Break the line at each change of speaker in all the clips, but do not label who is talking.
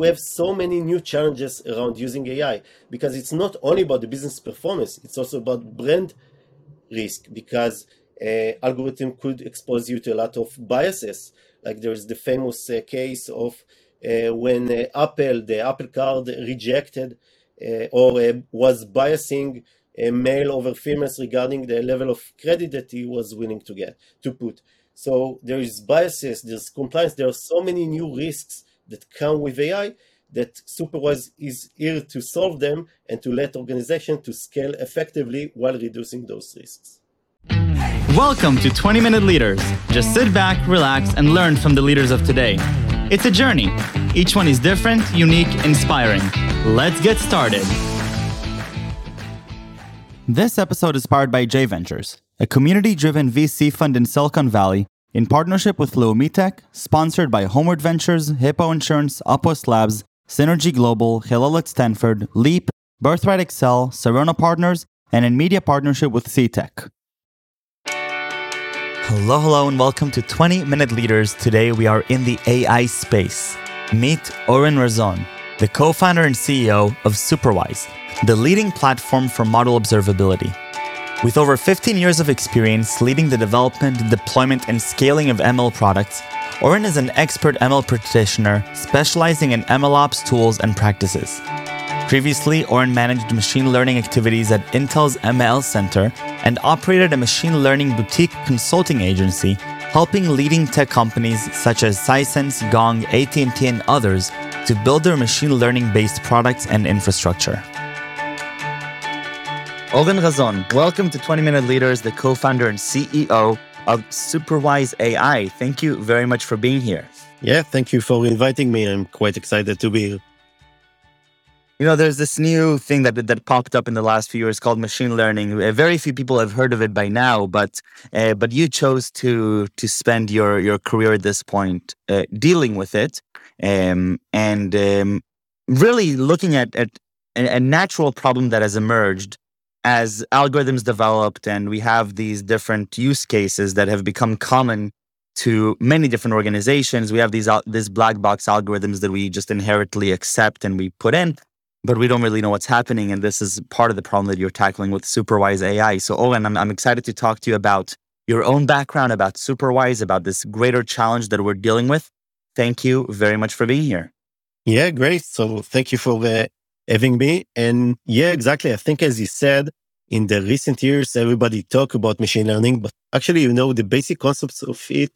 we have so many new challenges around using AI because it's not only about the business performance, it's also about brand risk because uh, algorithm could expose you to a lot of biases. Like there's the famous uh, case of uh, when uh, Apple, the Apple Card, rejected uh, or uh, was biasing a male over females regarding the level of credit that he was willing to get to put. So there is biases, there's compliance, there are so many new risks that come with AI that Superwise is here to solve them and to let organizations to scale effectively while reducing those risks.
Welcome to 20 Minute Leaders. Just sit back, relax, and learn from the leaders of today. It's a journey. Each one is different, unique, inspiring. Let's get started. This episode is powered by J Ventures, a community driven VC fund in Silicon Valley in partnership with Tech, sponsored by Homeward Ventures, Hippo Insurance, Upwest Labs, Synergy Global, Hillel at Stanford, Leap, Birthright Excel, Serona Partners, and in media partnership with CTech. Hello, hello, and welcome to 20 Minute Leaders. Today we are in the AI space. Meet Oren Razon, the co founder and CEO of Superwise, the leading platform for model observability. With over 15 years of experience leading the development, deployment, and scaling of ML products, Oren is an expert ML practitioner specializing in MLOps tools and practices. Previously, Oren managed machine learning activities at Intel's ML Center and operated a machine learning boutique consulting agency, helping leading tech companies such as Sisense, Gong, AT&T, and others to build their machine learning-based products and infrastructure. Oren Razon, welcome to 20 Minute Leaders, the co founder and CEO of Superwise AI. Thank you very much for being here.
Yeah, thank you for inviting me. I'm quite excited to be here.
You know, there's this new thing that that popped up in the last few years called machine learning. Uh, very few people have heard of it by now, but uh, but you chose to to spend your your career at this point uh, dealing with it, um, and um, really looking at at a natural problem that has emerged as algorithms developed and we have these different use cases that have become common to many different organizations we have these these black box algorithms that we just inherently accept and we put in but we don't really know what's happening. And this is part of the problem that you're tackling with superwise ai so Oren i'm, I'm excited to talk to you about your own background about superwise about this greater challenge that we're dealing with. Thank you very much for being here.
Yeah great. So thank you for the having me. And yeah, exactly. I think as you said, in the recent years, everybody talk about machine learning, but actually, you know, the basic concepts of it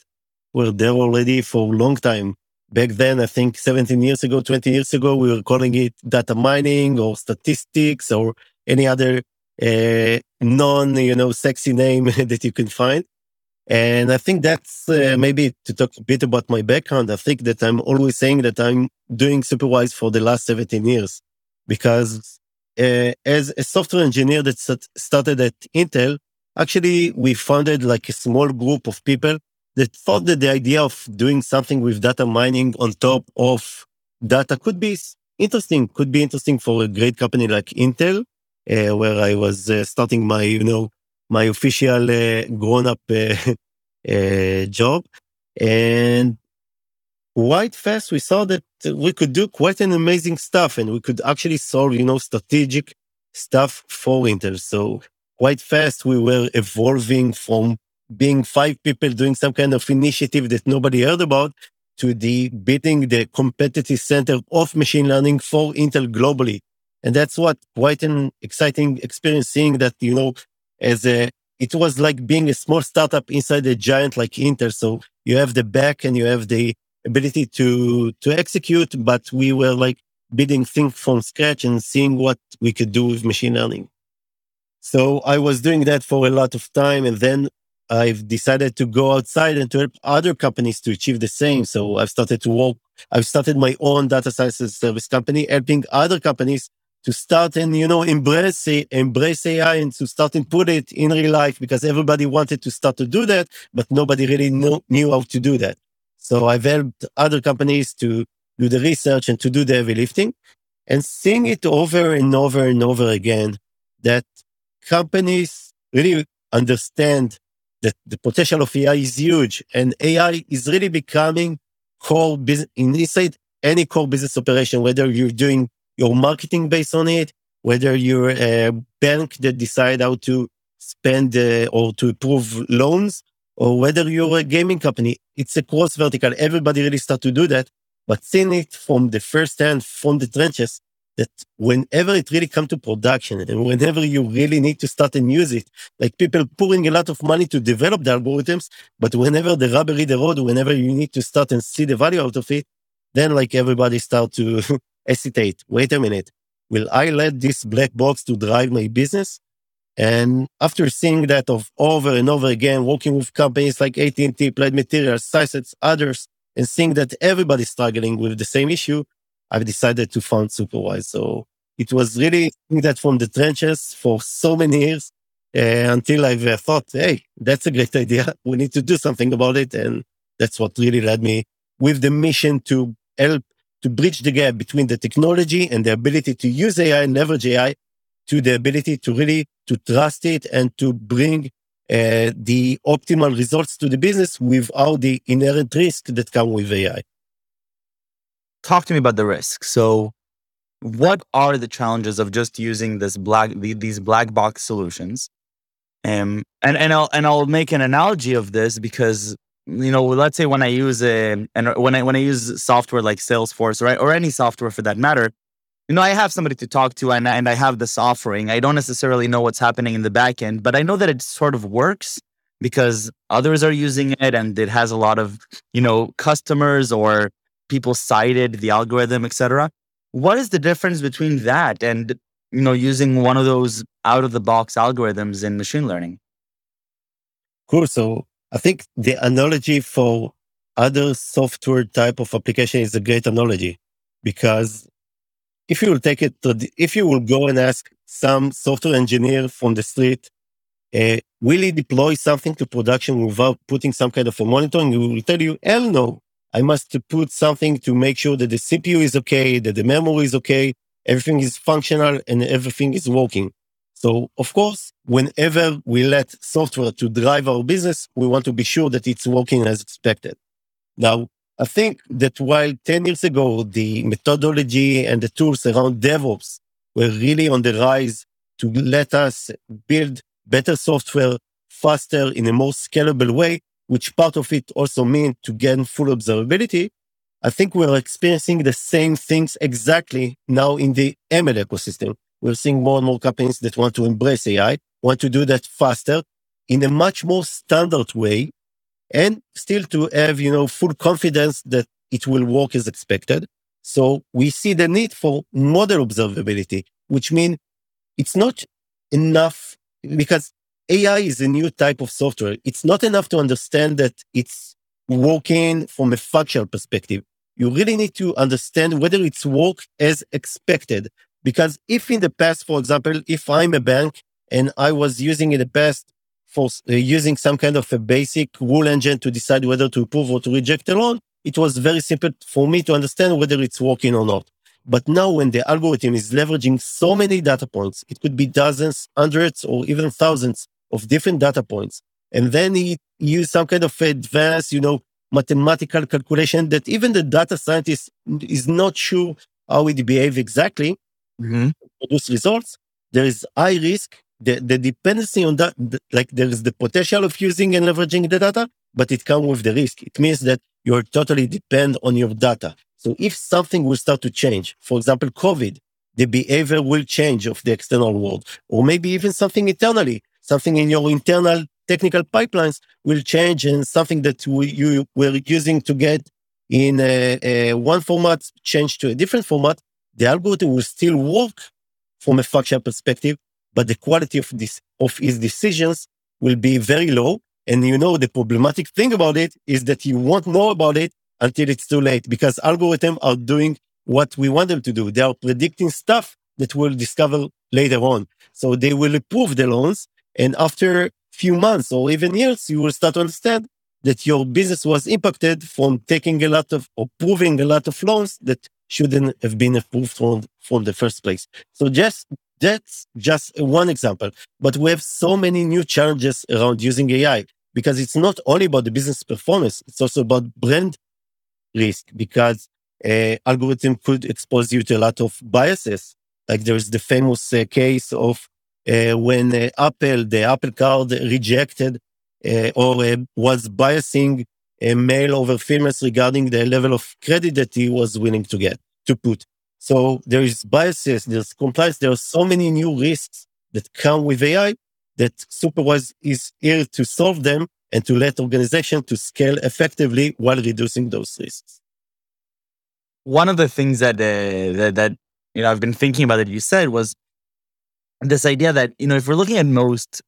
were there already for a long time. Back then, I think 17 years ago, 20 years ago, we were calling it data mining or statistics or any other uh, non, you know, sexy name that you can find. And I think that's uh, maybe to talk a bit about my background. I think that I'm always saying that I'm doing Superwise for the last 17 years because uh, as a software engineer that started at Intel, actually we founded like a small group of people that thought that the idea of doing something with data mining on top of data could be interesting, could be interesting for a great company like Intel, uh, where I was uh, starting my, you know, my official grown up job. And quite fast. We saw that uh, we could do quite an amazing stuff and we could actually solve you know strategic stuff for intel so quite fast we were evolving from being five people doing some kind of initiative that nobody heard about to the building the competitive center of machine learning for intel globally. And that's what quite an exciting experience seeing that you know as a it was like being a small startup inside a giant like intel. So you have the back and you have the ability to to execute, but we were like building things from scratch and seeing what we could do with machine learning. So I was doing that for a lot of time, and then I've decided to go outside and to help other companies to achieve the same. So I've started to work. I've started my own data science service company, helping other companies to start and you know embrace embrace AI and to start and put it in real life because everybody wanted to start to do that, but nobody really knew, knew how to do that. So I've helped other companies to do the research and to do the heavy lifting and seeing it over and over and over again that companies really understand that the potential of AI is huge and AI is really becoming core business inside any core business operation, whether you're doing your marketing based on it, whether you're a bank that decide how to spend uh, or to approve loans, or whether you're a gaming company, it's a cross vertical. Everybody really start to do that, but seeing it from the first hand, from the trenches, that whenever it really come to production and whenever you really need to start and use it, like people pouring a lot of money to develop the algorithms, but whenever the rubber hit the road, whenever you need to start and see the value out of it, then like everybody start to hesitate. Wait a minute. Will I let this black box to drive my business? And after seeing that of over and over again, working with companies like AT&T, Applied Materials, Sisense, others, and seeing that everybody's struggling with the same issue, I've decided to found Superwise. So it was really that from the trenches for so many years uh, until I've uh, thought, hey, that's a great idea. We need to do something about it. And that's what really led me with the mission to help to bridge the gap between the technology and the ability to use AI and leverage AI to the ability to really to trust it and to bring uh, the optimal results to the business without the inherent risk that come with AI.
Talk to me about the risk. So, what are the challenges of just using this black these black box solutions? Um, and and I'll and I'll make an analogy of this because you know let's say when I use a and when I when I use software like Salesforce right or any software for that matter, you know, I have somebody to talk to and, and I have this offering. I don't necessarily know what's happening in the back end, but I know that it sort of works because others are using it and it has a lot of, you know, customers or people cited the algorithm, etc. What is the difference between that and, you know, using one of those out of the box algorithms in machine learning?
Cool. So I think the analogy for other software type of application is a great analogy because if you will take it if you will go and ask some software engineer from the street, uh, will he deploy something to production without putting some kind of a monitoring? He will tell you, hell no. I must put something to make sure that the CPU is okay, that the memory is okay, everything is functional and everything is working. So of course, whenever we let software to drive our business, we want to be sure that it's working as expected. Now, I think that while 10 years ago, the methodology and the tools around DevOps were really on the rise to let us build better software faster in a more scalable way, which part of it also means to gain full observability. I think we're experiencing the same things exactly now in the ML ecosystem. We're seeing more and more companies that want to embrace AI, want to do that faster in a much more standard way and still to have, you know, full confidence that it will work as expected. So we see the need for model observability, which means it's not enough because AI is a new type of software. It's not enough to understand that it's working from a functional perspective. You really need to understand whether it's work as expected. Because if in the past, for example, if I'm a bank and I was using in the past for uh, using some kind of a basic rule engine to decide whether to approve or to reject a loan, it was very simple for me to understand whether it's working or not. But now when the algorithm is leveraging so many data points, it could be dozens, hundreds, or even thousands of different data points. And then he use some kind of advanced, you know, mathematical calculation that even the data scientist is not sure how it behave exactly mm-hmm. produce results. There is high risk the, the dependency on that, like there is the potential of using and leveraging the data, but it comes with the risk. It means that you're totally depend on your data. So if something will start to change, for example, COVID, the behavior will change of the external world, or maybe even something internally, something in your internal technical pipelines will change and something that we, you were using to get in a, a one format change to a different format, the algorithm will still work from a functional perspective, but the quality of this of his decisions will be very low. And you know the problematic thing about it is that you won't know about it until it's too late because algorithms are doing what we want them to do. They are predicting stuff that we'll discover later on. So they will approve the loans. And after few months or even years, you will start to understand that your business was impacted from taking a lot of approving a lot of loans that shouldn't have been approved from, from the first place. So just that's just one example. But we have so many new challenges around using AI because it's not only about the business performance, it's also about brand risk because uh, algorithm could expose you to a lot of biases. Like there's the famous uh, case of uh, when uh, Apple, the Apple Card rejected uh, or uh, was biasing a male over females regarding the level of credit that he was willing to get, to put. So there is biases, there's compliance, there are so many new risks that come with AI that Superwise is here to solve them and to let organizations to scale effectively while reducing those risks.
One of the things that, uh, that, that you know I've been thinking about that you said was this idea that you know if we're looking at most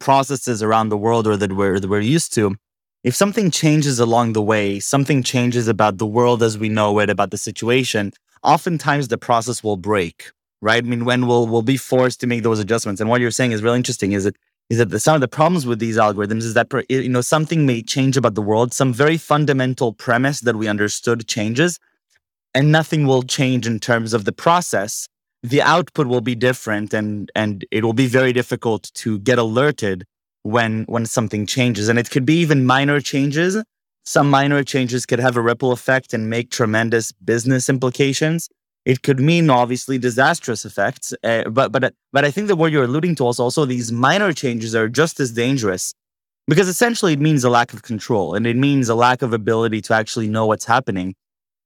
processes around the world or that we're that we're used to, if something changes along the way, something changes about the world as we know it, about the situation, oftentimes the process will break, right? I mean, when we'll we'll be forced to make those adjustments. And what you're saying is really interesting. Is that is that the, some of the problems with these algorithms is that you know something may change about the world, some very fundamental premise that we understood changes, and nothing will change in terms of the process the output will be different and and it will be very difficult to get alerted when when something changes and it could be even minor changes some minor changes could have a ripple effect and make tremendous business implications it could mean obviously disastrous effects uh, but but but i think that what you're alluding to is also these minor changes are just as dangerous because essentially it means a lack of control and it means a lack of ability to actually know what's happening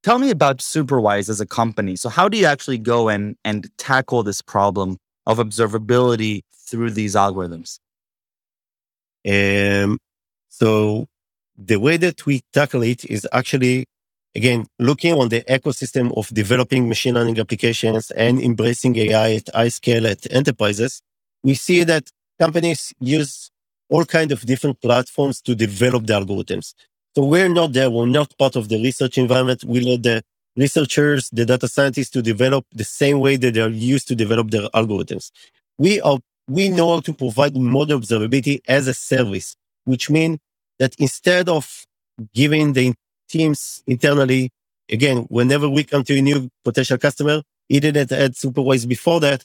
Tell me about Superwise as a company. So, how do you actually go and, and tackle this problem of observability through these algorithms?
Um, so, the way that we tackle it is actually, again, looking on the ecosystem of developing machine learning applications and embracing AI at high scale at enterprises. We see that companies use all kinds of different platforms to develop the algorithms. So we're not there. We're not part of the research environment. We let the researchers, the data scientists to develop the same way that they're used to develop their algorithms. We are, we know how to provide model observability as a service, which means that instead of giving the teams internally, again, whenever we come to a new potential customer, he didn't add Superwise before that.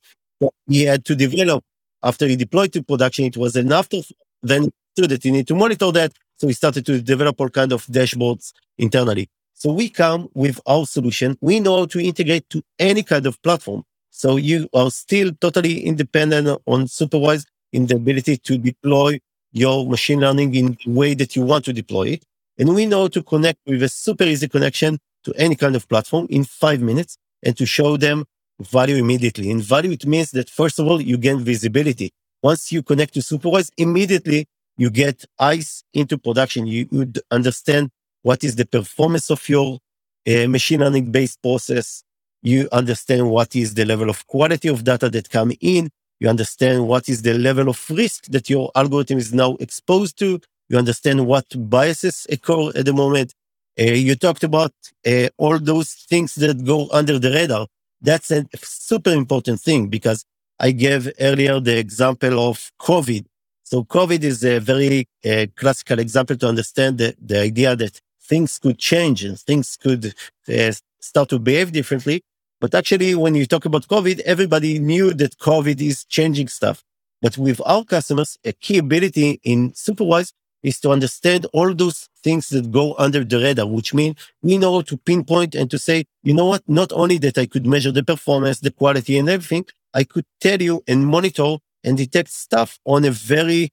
He had to develop after he deployed to production. It was enough to then so that you need to monitor that so we started to develop all kind of dashboards internally. So we come with our solution. We know how to integrate to any kind of platform. So you are still totally independent on Superwise in the ability to deploy your machine learning in the way that you want to deploy it. And we know to connect with a super easy connection to any kind of platform in five minutes and to show them value immediately. In value, it means that first of all, you gain visibility. Once you connect to Superwise, immediately you get eyes into production. You would understand what is the performance of your uh, machine learning based process. You understand what is the level of quality of data that come in. You understand what is the level of risk that your algorithm is now exposed to. You understand what biases occur at the moment. Uh, you talked about uh, all those things that go under the radar. That's a super important thing because I gave earlier the example of COVID so COVID is a very uh, classical example to understand the, the idea that things could change and things could uh, start to behave differently. But actually, when you talk about COVID, everybody knew that COVID is changing stuff. But with our customers, a key ability in Superwise is to understand all those things that go under the radar, which means we know to pinpoint and to say, you know what? Not only that I could measure the performance, the quality and everything, I could tell you and monitor and detect stuff on a very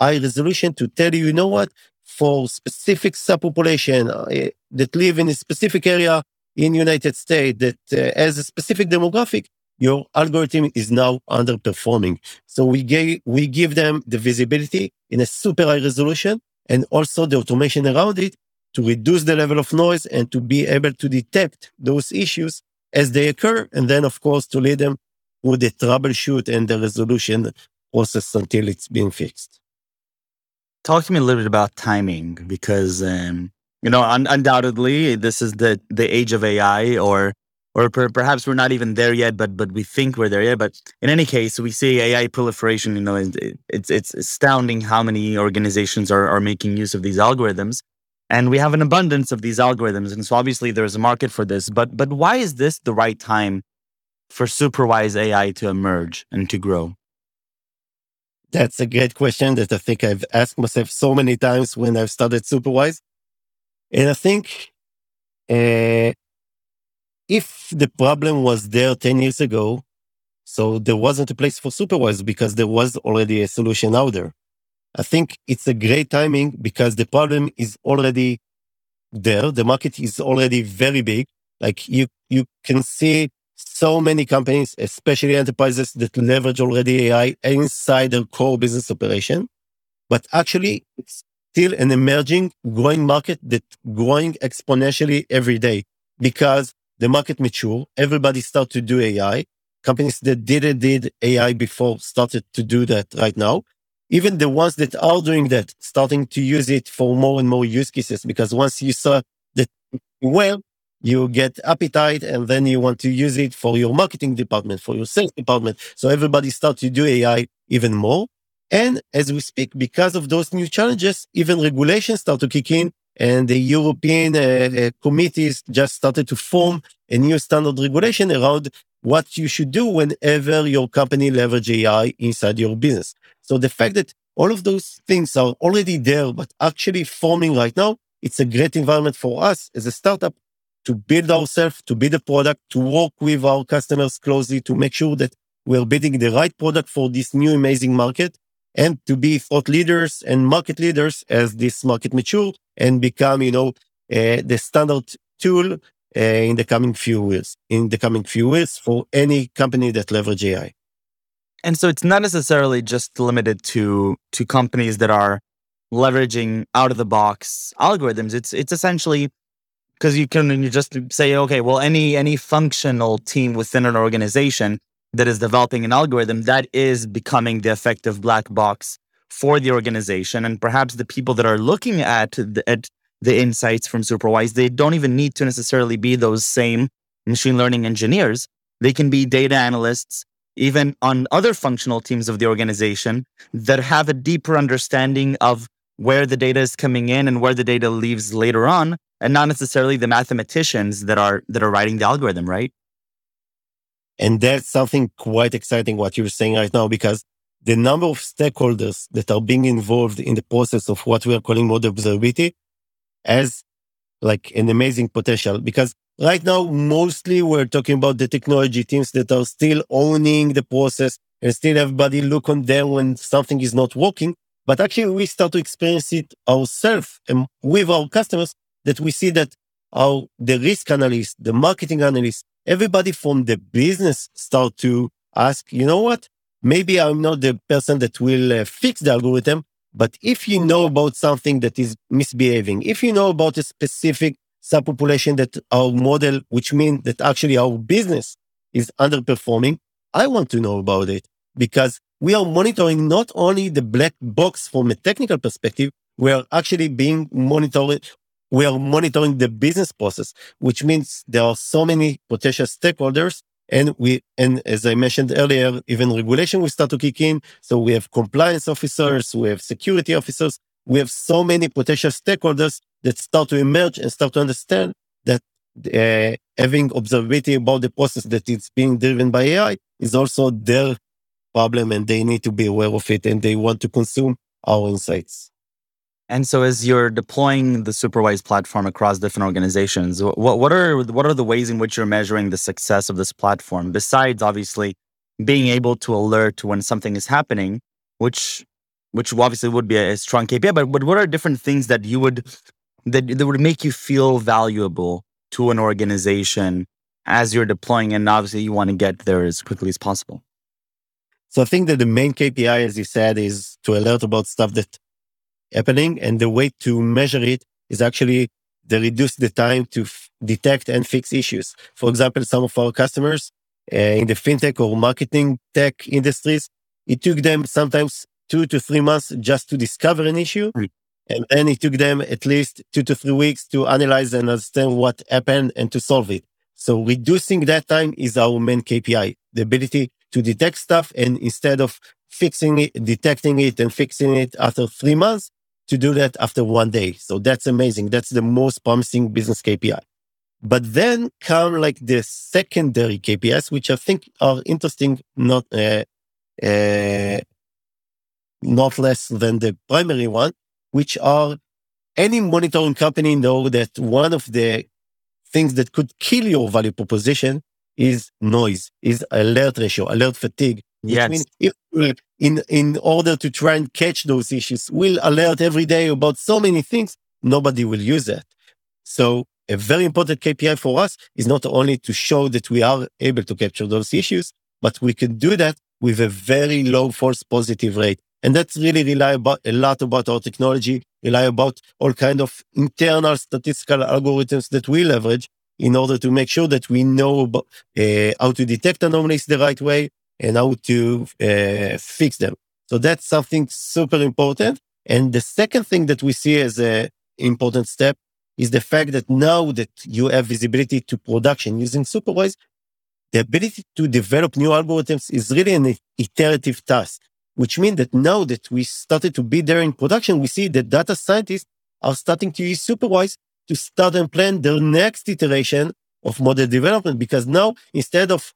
high resolution to tell you, you know what, for specific subpopulation uh, that live in a specific area in United States that uh, has a specific demographic, your algorithm is now underperforming. So we gave, we give them the visibility in a super high resolution and also the automation around it to reduce the level of noise and to be able to detect those issues as they occur. And then, of course, to lead them with the troubleshoot and the resolution process until it's being fixed.
Talk to me a little bit about timing because um, you know un- undoubtedly this is the the age of AI or or per- perhaps we're not even there yet but but we think we're there yet but in any case we see AI proliferation you know it's it's astounding how many organizations are are making use of these algorithms and we have an abundance of these algorithms and so obviously there's a market for this but but why is this the right time for Superwise AI to emerge and to grow?
That's a great question that I think I've asked myself so many times when I've started Superwise. And I think uh, if the problem was there 10 years ago, so there wasn't a place for supervisors because there was already a solution out there. I think it's a great timing because the problem is already there. The market is already very big. Like you, you can see so many companies, especially enterprises that leverage already AI inside their core business operation. But actually it's still an emerging growing market that growing exponentially every day because the market mature. Everybody start to do AI. Companies that didn't did AI before started to do that right now. Even the ones that are doing that, starting to use it for more and more use cases, because once you saw that well, you get appetite and then you want to use it for your marketing department, for your sales department. So everybody start to do AI even more. And as we speak, because of those new challenges, even regulations start to kick in and the European uh, uh, committees just started to form a new standard regulation around what you should do whenever your company leverage AI inside your business. So the fact that all of those things are already there, but actually forming right now, it's a great environment for us as a startup to build ourselves, to build a product, to work with our customers closely to make sure that we're building the right product for this new amazing market and to be thought leaders and market leaders as this market mature and become, you know, uh, the standard tool uh, in the coming few years, in the coming few years for any company that leverage AI.
And so it's not necessarily just limited to to companies that are leveraging out of the box algorithms. It's it's essentially because you can you just say, okay, well, any any functional team within an organization that is developing an algorithm that is becoming the effective black box for the organization. And perhaps the people that are looking at the, at the insights from Superwise, they don't even need to necessarily be those same machine learning engineers. They can be data analysts, even on other functional teams of the organization that have a deeper understanding of where the data is coming in and where the data leaves later on, and not necessarily the mathematicians that are that are writing the algorithm, right?
And that's something quite exciting what you're saying right now, because the number of stakeholders that are being involved in the process of what we are calling model observability has like an amazing potential because right now, mostly we're talking about the technology teams that are still owning the process and still everybody look on them when something is not working. But actually we start to experience it ourselves and with our customers that we see that our, the risk analyst, the marketing analyst, everybody from the business start to ask, you know what? Maybe I'm not the person that will uh, fix the algorithm, but if you know about something that is misbehaving, if you know about a specific subpopulation that our model, which means that actually our business is underperforming, I want to know about it because we are monitoring not only the black box from a technical perspective, we are actually being monitored we are monitoring the business process, which means there are so many potential stakeholders. And we, and as I mentioned earlier, even regulation will start to kick in. So we have compliance officers, we have security officers, we have so many potential stakeholders that start to emerge and start to understand that uh, having observability about the process that is being driven by AI is also their problem and they need to be aware of it and they want to consume our insights.
And so, as you're deploying the Superwise platform across different organizations, what, what are what are the ways in which you're measuring the success of this platform? Besides, obviously, being able to alert when something is happening, which which obviously would be a strong KPI. But, but what are different things that you would that, that would make you feel valuable to an organization as you're deploying, and obviously you want to get there as quickly as possible?
So I think that the main KPI, as you said, is to alert about stuff that happening. And the way to measure it is actually to reduce the time to f- detect and fix issues. For example, some of our customers uh, in the fintech or marketing tech industries, it took them sometimes two to three months just to discover an issue. Mm. And then it took them at least two to three weeks to analyze and understand what happened and to solve it. So reducing that time is our main KPI, the ability to detect stuff. And instead of fixing it, detecting it and fixing it after three months, to do that after one day. So that's amazing. That's the most promising business KPI. But then come like the secondary KPIs, which I think are interesting, not uh, uh, not less than the primary one, which are any monitoring company know that one of the things that could kill your value proposition is noise, is alert ratio, alert fatigue.
Yes.
Means in, in order to try and catch those issues, we'll alert every day about so many things, nobody will use it. So a very important KPI for us is not only to show that we are able to capture those issues, but we can do that with a very low false positive rate. And that's really rely about a lot about our technology, rely about all kind of internal statistical algorithms that we leverage in order to make sure that we know about, uh, how to detect anomalies the right way and how to uh, fix them. So that's something super important. And the second thing that we see as an important step is the fact that now that you have visibility to production using Superwise, the ability to develop new algorithms is really an iterative task, which means that now that we started to be there in production, we see that data scientists are starting to use Superwise to start and plan their next iteration of model development. Because now, instead of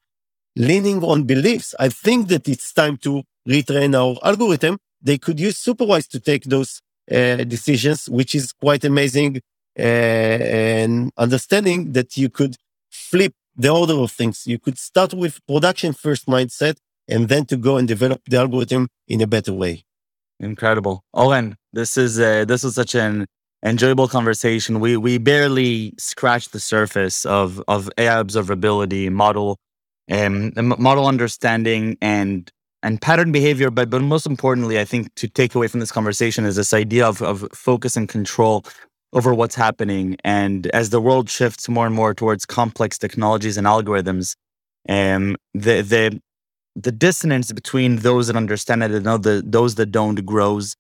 leaning on beliefs, I think that it's time to retrain our algorithm. They could use Superwise to take those uh, decisions, which is quite amazing. Uh, and understanding that you could flip the order of things. You could start with production first mindset and then to go and develop the algorithm in a better way.
Incredible. Oren, this is uh, this was such an enjoyable conversation. We we barely scratched the surface of of AI observability, model um, model understanding and and pattern behavior. But but most importantly, I think to take away from this conversation is this idea of of focus and control over what's happening. And as the world shifts more and more towards complex technologies and algorithms, um, the the the dissonance between those that understand it and the, those that don't grows.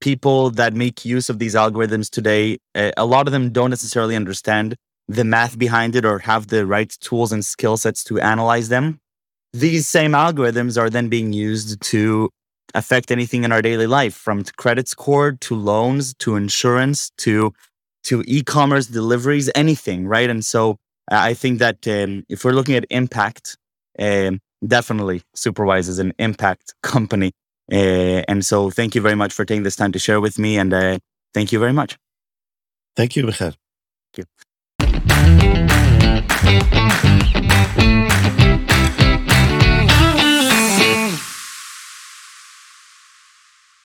People that make use of these algorithms today, a lot of them don't necessarily understand the math behind it or have the right tools and skill sets to analyze them. These same algorithms are then being used to affect anything in our daily life, from credit score to loans to insurance to to e-commerce deliveries, anything, right? And so I think that um, if we're looking at impact, um, definitely is an impact company. Uh, and so thank you very much for taking this time to share with me. And uh, thank you very much.
Thank you, Michael.
Thank you. フフフフフ。